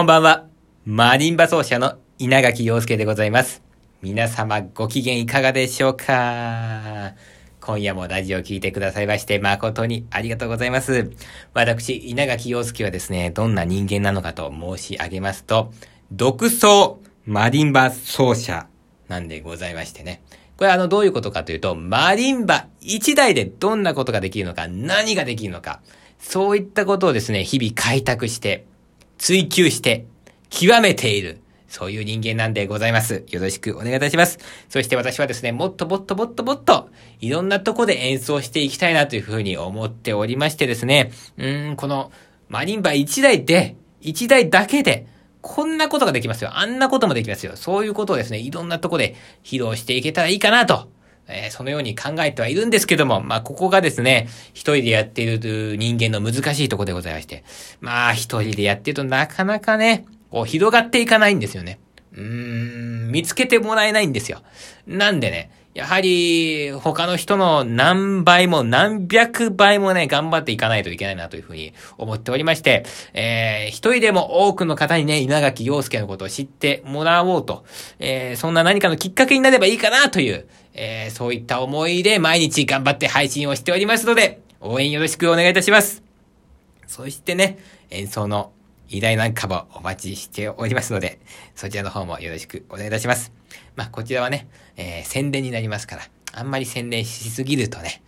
こんばんは。マリンバ奏者の稲垣陽介でございます。皆様ご機嫌いかがでしょうか？今夜もラジオを聴いてくださいまして誠にありがとうございます。私、稲垣陽介はですね、どんな人間なのかと申し上げますと、独奏マリンバ奏者なんでございましてね。これあの、どういうことかというと、マリンバ1台でどんなことができるのか、何ができるのか、そういったことをですね、日々開拓して、追求して、極めている、そういう人間なんでございます。よろしくお願いいたします。そして私はですね、もっともっともっともっと、いろんなとこで演奏していきたいなというふうに思っておりましてですね、うーん、この、マリンバ1台で、1台だけで、こんなことができますよ。あんなこともできますよ。そういうことをですね、いろんなとこで披露していけたらいいかなと。えーそのように考えてはいるんですけども、まあ、ここがですね、一人でやっている人間の難しいとこでございまして、まあ、一人でやってるとなかなかね、こう、広がっていかないんですよね。うーん、見つけてもらえないんですよ。なんでね、やはり、他の人の何倍も何百倍もね、頑張っていかないといけないなというふうに思っておりまして、えー、一人でも多くの方にね、稲垣陽介のことを知ってもらおうと、えー、そんな何かのきっかけになればいいかなという、えー、そういった思いで毎日頑張って配信をしておりますので、応援よろしくお願いいたします。そしてね、演奏の依頼なんかもお待ちしておりますので、そちらの方もよろしくお願いいたします。まあ、こちらはね、えー、宣伝になりますから、あんまり宣伝しすぎるとね、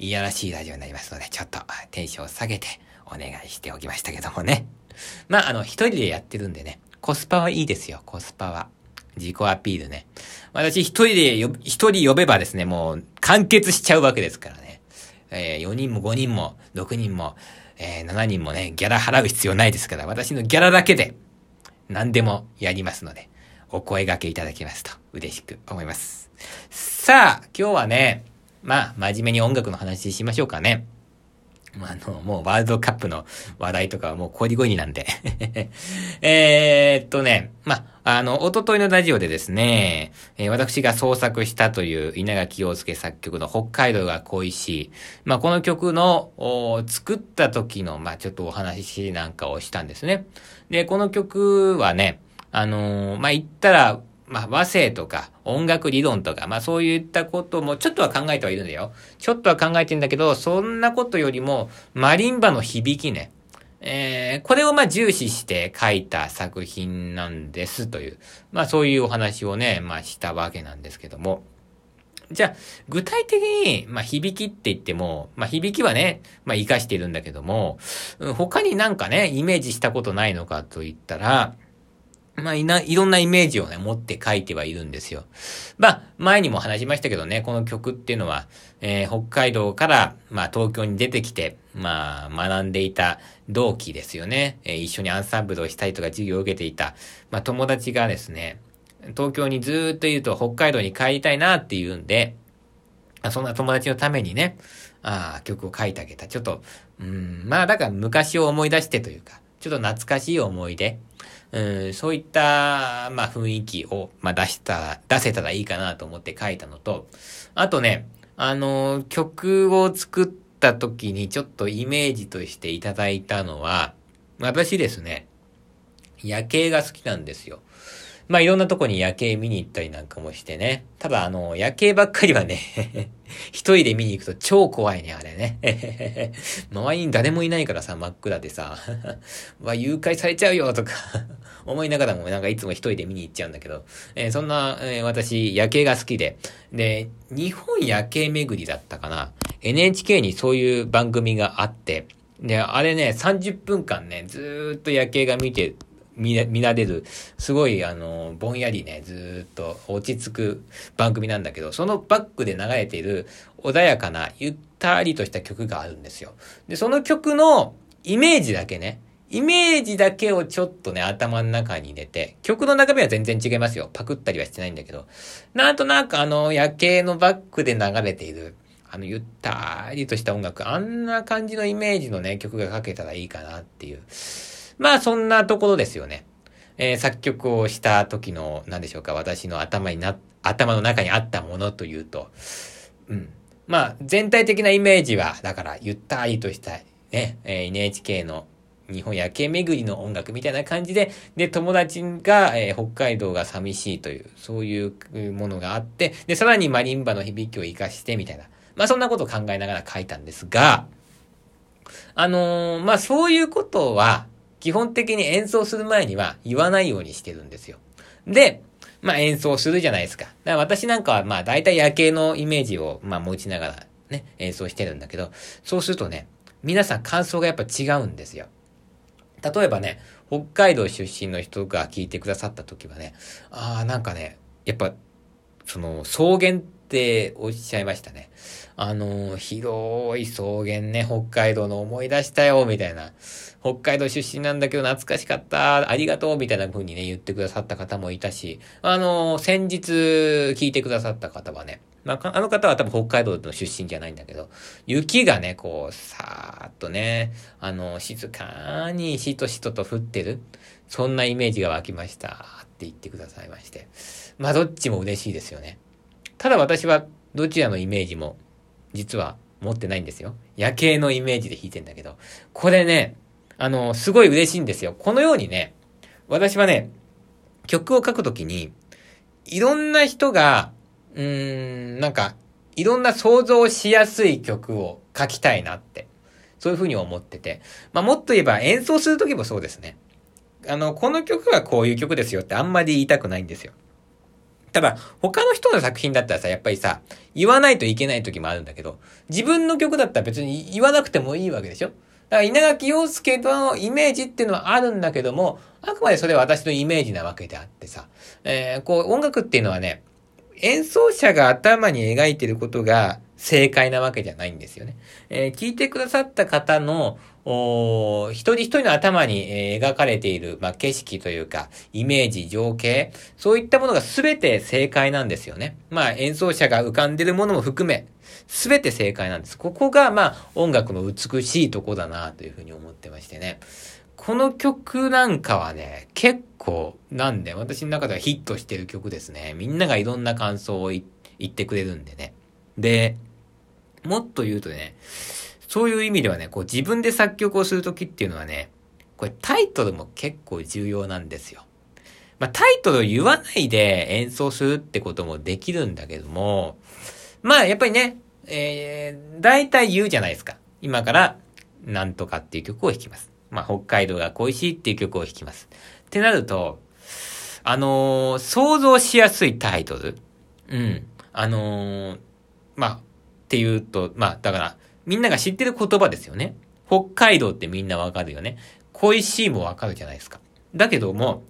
いやらしいラジオになりますので、ちょっとテンションを下げてお願いしておきましたけどもね。まあ、あの、一人でやってるんでね、コスパはいいですよ、コスパは。自己アピールね。私一人でよ、一人呼べばですね、もう完結しちゃうわけですからね。えー、4人も5人も6人も、えー、7人もね、ギャラ払う必要ないですから、私のギャラだけで何でもやりますので、お声掛けいただけますと嬉しく思います。さあ、今日はね、まあ、真面目に音楽の話しましょうかね。まあ、の、もうワールドカップの話題とかはもうこりごりなんで。えーっとね、まあ、あの、おとといのラジオでですね、えー私が創作したという稲垣陽介作曲の北海道が恋しい。まあ、この曲の、作った時の、まあ、ちょっとお話なんかをしたんですね。で、この曲はね、あのーまあ、言ったら、まあ、和声とか音楽理論とか、まあそういったこともちょっとは考えてはいるんだよ。ちょっとは考えてんだけど、そんなことよりも、マリンバの響きね。えー、これをま重視して書いた作品なんですという、まあそういうお話をね、まあしたわけなんですけども。じゃあ、具体的に、まあ、響きって言っても、まあ、響きはね、まあ、活かしているんだけども、他になんかね、イメージしたことないのかと言ったら、まあ、いな、いろんなイメージをね、持って書いてはいるんですよ。まあ、前にも話しましたけどね、この曲っていうのは、えー北海道から、まあ、東京に出てきて、まあ、学んでいた同期ですよね。えー一緒にアンサンブルをしたりとか授業を受けていた、まあ、友達がですね、東京にずっといると北海道に帰りたいなっていうんで、あそんな友達のためにね、ああ、曲を書いてあげた。ちょっと、うん、まあだから昔を思い出してというか、ちょっと懐かしい思い出、うん、そういった、まあ雰囲気を、まあ出した、出せたらいいかなと思って書いたのと、あとね、あの、曲を作った時にちょっとイメージとしていただいたのは、私ですね、夜景が好きなんですよ。まあいろんなとこに夜景見に行ったりなんかもしてね。ただあの、夜景ばっかりはね、一人で見に行くと超怖いね、あれね。周りに誰もいないからさ、真っ暗でさ、わ、誘拐されちゃうよとか思いながらもなんかいつも一人で見に行っちゃうんだけど、えーそんな、えー私、夜景が好きで、で、日本夜景巡りだったかな。NHK にそういう番組があって、で、あれね、30分間ね、ずーっと夜景が見て、見ら見られる、すごい、あの、ぼんやりね、ずっと落ち着く番組なんだけど、そのバックで流れている穏やかな、ゆったりとした曲があるんですよ。で、その曲のイメージだけね、イメージだけをちょっとね、頭の中に入れて、曲の中身は全然違いますよ。パクったりはしてないんだけど、なんとなくあの、夜景のバックで流れている、あの、ゆったりとした音楽、あんな感じのイメージのね、曲が書けたらいいかなっていう。まあ、そんなところですよね。えー作曲をした時の、何でしょうか、私の頭にな、頭の中にあったものというと、うん。まあ、全体的なイメージは、だから、ゆったりとした、ね、えー NHK の日本夜景巡りの音楽みたいな感じで、で、友達が、えー、北海道が寂しいという、そういうものがあって、で、さらにマリンバの響きを活かして、みたいな。まあ、そんなことを考えながら書いたんですが、あのー、まあ、そういうことは、基本的に演奏する前には言わないようにしてるんですよ。で、まあ、演奏するじゃないですか。だから私なんかは、まあ、大体夜景のイメージを、まあ、持ちながらね、演奏してるんだけど、そうするとね、皆さん感想がやっぱ違うんですよ。例えばね、北海道出身の人が聞いてくださった時はね、ああ、なんかね、やっぱ、その、草原っておっしゃいましたね。あの、広い草原ね、北海道の思い出したよ、みたいな。北海道出身なんだけど懐かしかった、ありがとう、みたいな風にね、言ってくださった方もいたし、あの、先日聞いてくださった方はね、まあ、あの方は多分北海道の出身じゃないんだけど、雪がね、こう、さーっとね、あの、静かにしとしとと降ってる。そんなイメージが湧きました。って言ってくださいまして。まあ、どっちも嬉しいですよね。ただ私は、どちらのイメージも、実は持ってないんですよ。夜景のイメージで弾いてんだけど。これね、あの、すごい嬉しいんですよ。このようにね、私はね、曲を書くときに、いろんな人がうーん、なんか、いろんな想像しやすい曲を書きたいなって、そういうふうに思ってて。まあ、もっと言えば演奏するときもそうですね。あの、この曲はこういう曲ですよってあんまり言いたくないんですよ。ただ、他の人の作品だったらさ、やっぱりさ、言わないといけない時もあるんだけど、自分の曲だったら別に言わなくてもいいわけでしょ？だから稲垣陽介のイメージっていうのはあるんだけども、あくまでそれは私のイメージなわけであってさ、えー、こう音楽っていうのはね、演奏者が頭に描いてることが正解なわけじゃないんですよね。えー、聞いてくださった方の、お一人一人の頭に、え、描かれている、まあ、景色というか、イメージ、情景、そういったものが全て正解なんですよね。まあ、演奏者が浮かんでるものも含め、全て正解なんです。ここが、まあ、音楽の美しいとこだな、というふうに思ってましてね。この曲なんかはね、結構、なんで、私の中ではヒットしてる曲ですね。みんながいろんな感想を言ってくれるんでね。で、もっと言うとね、そういう意味ではね、こう自分で作曲をするときっていうのはね、これタイトルも結構重要なんですよ。まあ、タイトルを言わないで演奏するってこともできるんだけども、まあやっぱりね、えー、大体言うじゃないですか。今から、なんとかっていう曲を弾きます。まあ、北海道が恋しいっていう曲を弾きます。ってなると、あのー、想像しやすいタイトル。うん。あのー、まあ、っていうと、まあ、だから、みんなが知ってる言葉ですよね。北海道ってみんなわかるよね。恋しいもわかるじゃないですか。だけども、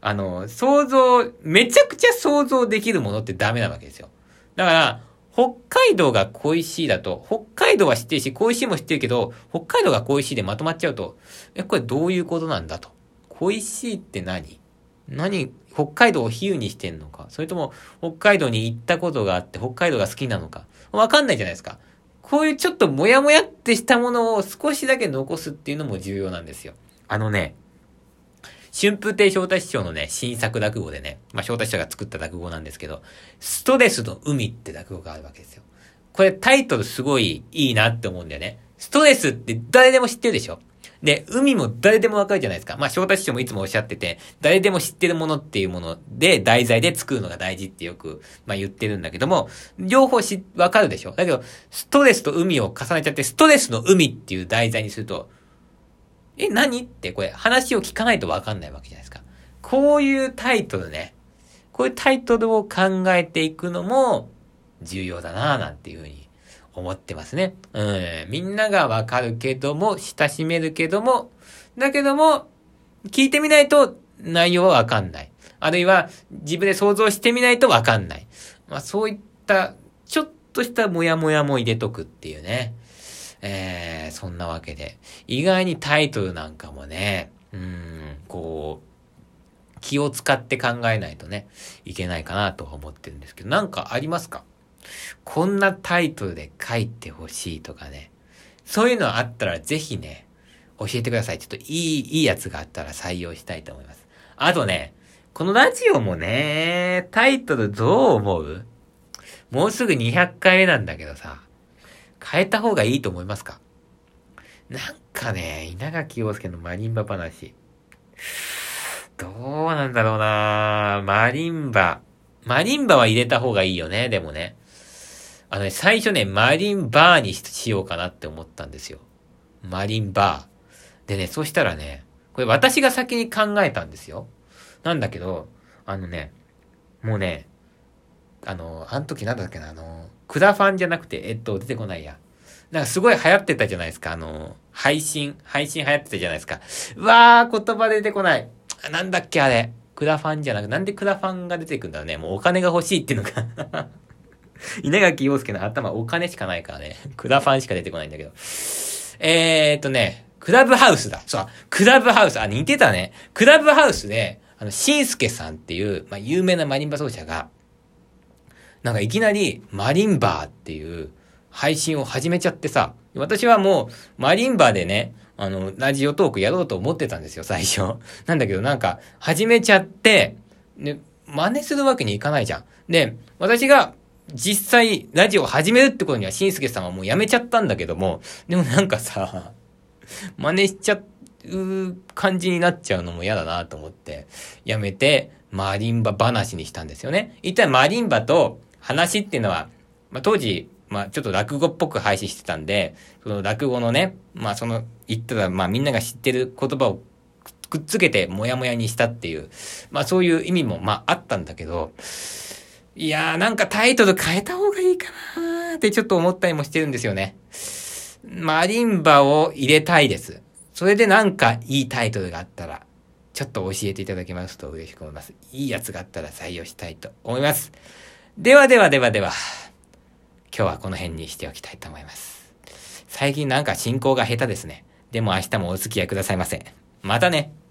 あの、想像、めちゃくちゃ想像できるものってダメなわけですよ。だから、北海道が恋しいだと、北海道は知ってるし、恋しいも知ってるけど、北海道が恋しいでまとまっちゃうと、え、これどういうことなんだと。恋しいって何？何、北海道を比喩にしてんのかそれとも、北海道に行ったことがあって、北海道が好きなのかわかんないじゃないですか。こういうちょっとモヤモヤってしたものを少しだけ残すっていうのも重要なんですよ。あのね、春風亭昇太師匠のね、新作落語でね、まあ、昇太師匠が作った落語なんですけど、ストレスの海って落語があるわけですよ。これタイトルすごいいいなって思うんだよね。ストレスって誰でも知ってるでしょ？で、海も誰でもわかるじゃないですか。まあ、翔太師匠もいつもおっしゃってて、誰でも知ってるものっていうもので、題材で作るのが大事ってよく、まあ、言ってるんだけども、両方し、わかるでしょ？だけど、ストレスと海を重ねちゃって、ストレスの海っていう題材にすると、え、何ってこれ話を聞かないとわかんないわけじゃないですか。こういうタイトルね。こういうタイトルを考えていくのも重要だなぁなんていうふうに思ってますね。うん。みんながわかるけども、親しめるけども、だけども、聞いてみないと内容はわかんない。あるいは自分で想像してみないとわかんない。まあそういった、ちょっとしたモヤモヤも入れとくっていうね。えー、そんなわけで。意外にタイトルなんかもね、うん、こう、気を使って考えないとね、いけないかなと思ってるんですけど、なんかありますか？こんなタイトルで書いてほしいとかね。そういうのあったらぜひね、教えてください。ちょっといい、いいやつがあったら採用したいと思います。あとね、このラジオもね、タイトルどう思う？もうすぐ200回目なんだけどさ、変えた方がいいと思いますか？なんかね、稲垣陽介のマリンバ話。どうなんだろうなマリンバ。マリンバは入れた方がいいよね、でもね。あのね、最初ね、マリンバーにしようかなって思ったんですよ。マリンバー。でね、そしたらね、これ私が先に考えたんですよ。なんだけど、あのね、もうね、あの、あの時なんだっけな、あの、クラファンじゃなくて、えっと、出てこないや。なんかすごい流行ってたじゃないですか。あの、配信、配信流行ってたじゃないですか。うわー、言葉出てこない。なんだっけ、あれ。クラファンじゃなくなんでクラファンが出てくんだろうね。もうお金が欲しいっていうのが 稲垣陽介の頭お金しかないからね。クラファンしか出てこないんだけど。えーっとね、クラブハウスだ。そう、クラブハウス。あ、似てたね。クラブハウスで、あの、しんすけさんっていう、まあ、有名なマリンバ奏者が、なんかいきなり、マリンバーっていう配信を始めちゃってさ、私はもう、マリンバーでね、あの、ラジオトークやろうと思ってたんですよ、最初。なんだけどなんか、始めちゃって、で、真似するわけにいかないじゃん。で、私が実際ラジオを始めるってことには、しんすけさんはもうやめちゃったんだけども、でもなんかさ、真似しちゃう感じになっちゃうのも嫌だなと思って、やめて、マリンバ話にしたんですよね。一体マリンバと話っていうのは、まあ、当時、まあ、ちょっと落語っぽく配信してたんで、その落語のね、まあ、その、言ったら、ま、みんなが知ってる言葉をくっつけて、もやもやにしたっていう、まあ、そういう意味も、ま、あったんだけど、いやー、なんかタイトル変えた方がいいかなーってちょっと思ったりもしてるんですよね。マリンバを入れたいです。それでなんかいいタイトルがあったら、ちょっと教えていただけますと嬉しく思います。いいやつがあったら採用したいと思います。ではではではでは、今日はこの辺にしておきたいと思います。最近なんか進行が下手ですね。でも明日もお付き合いくださいませ。またね。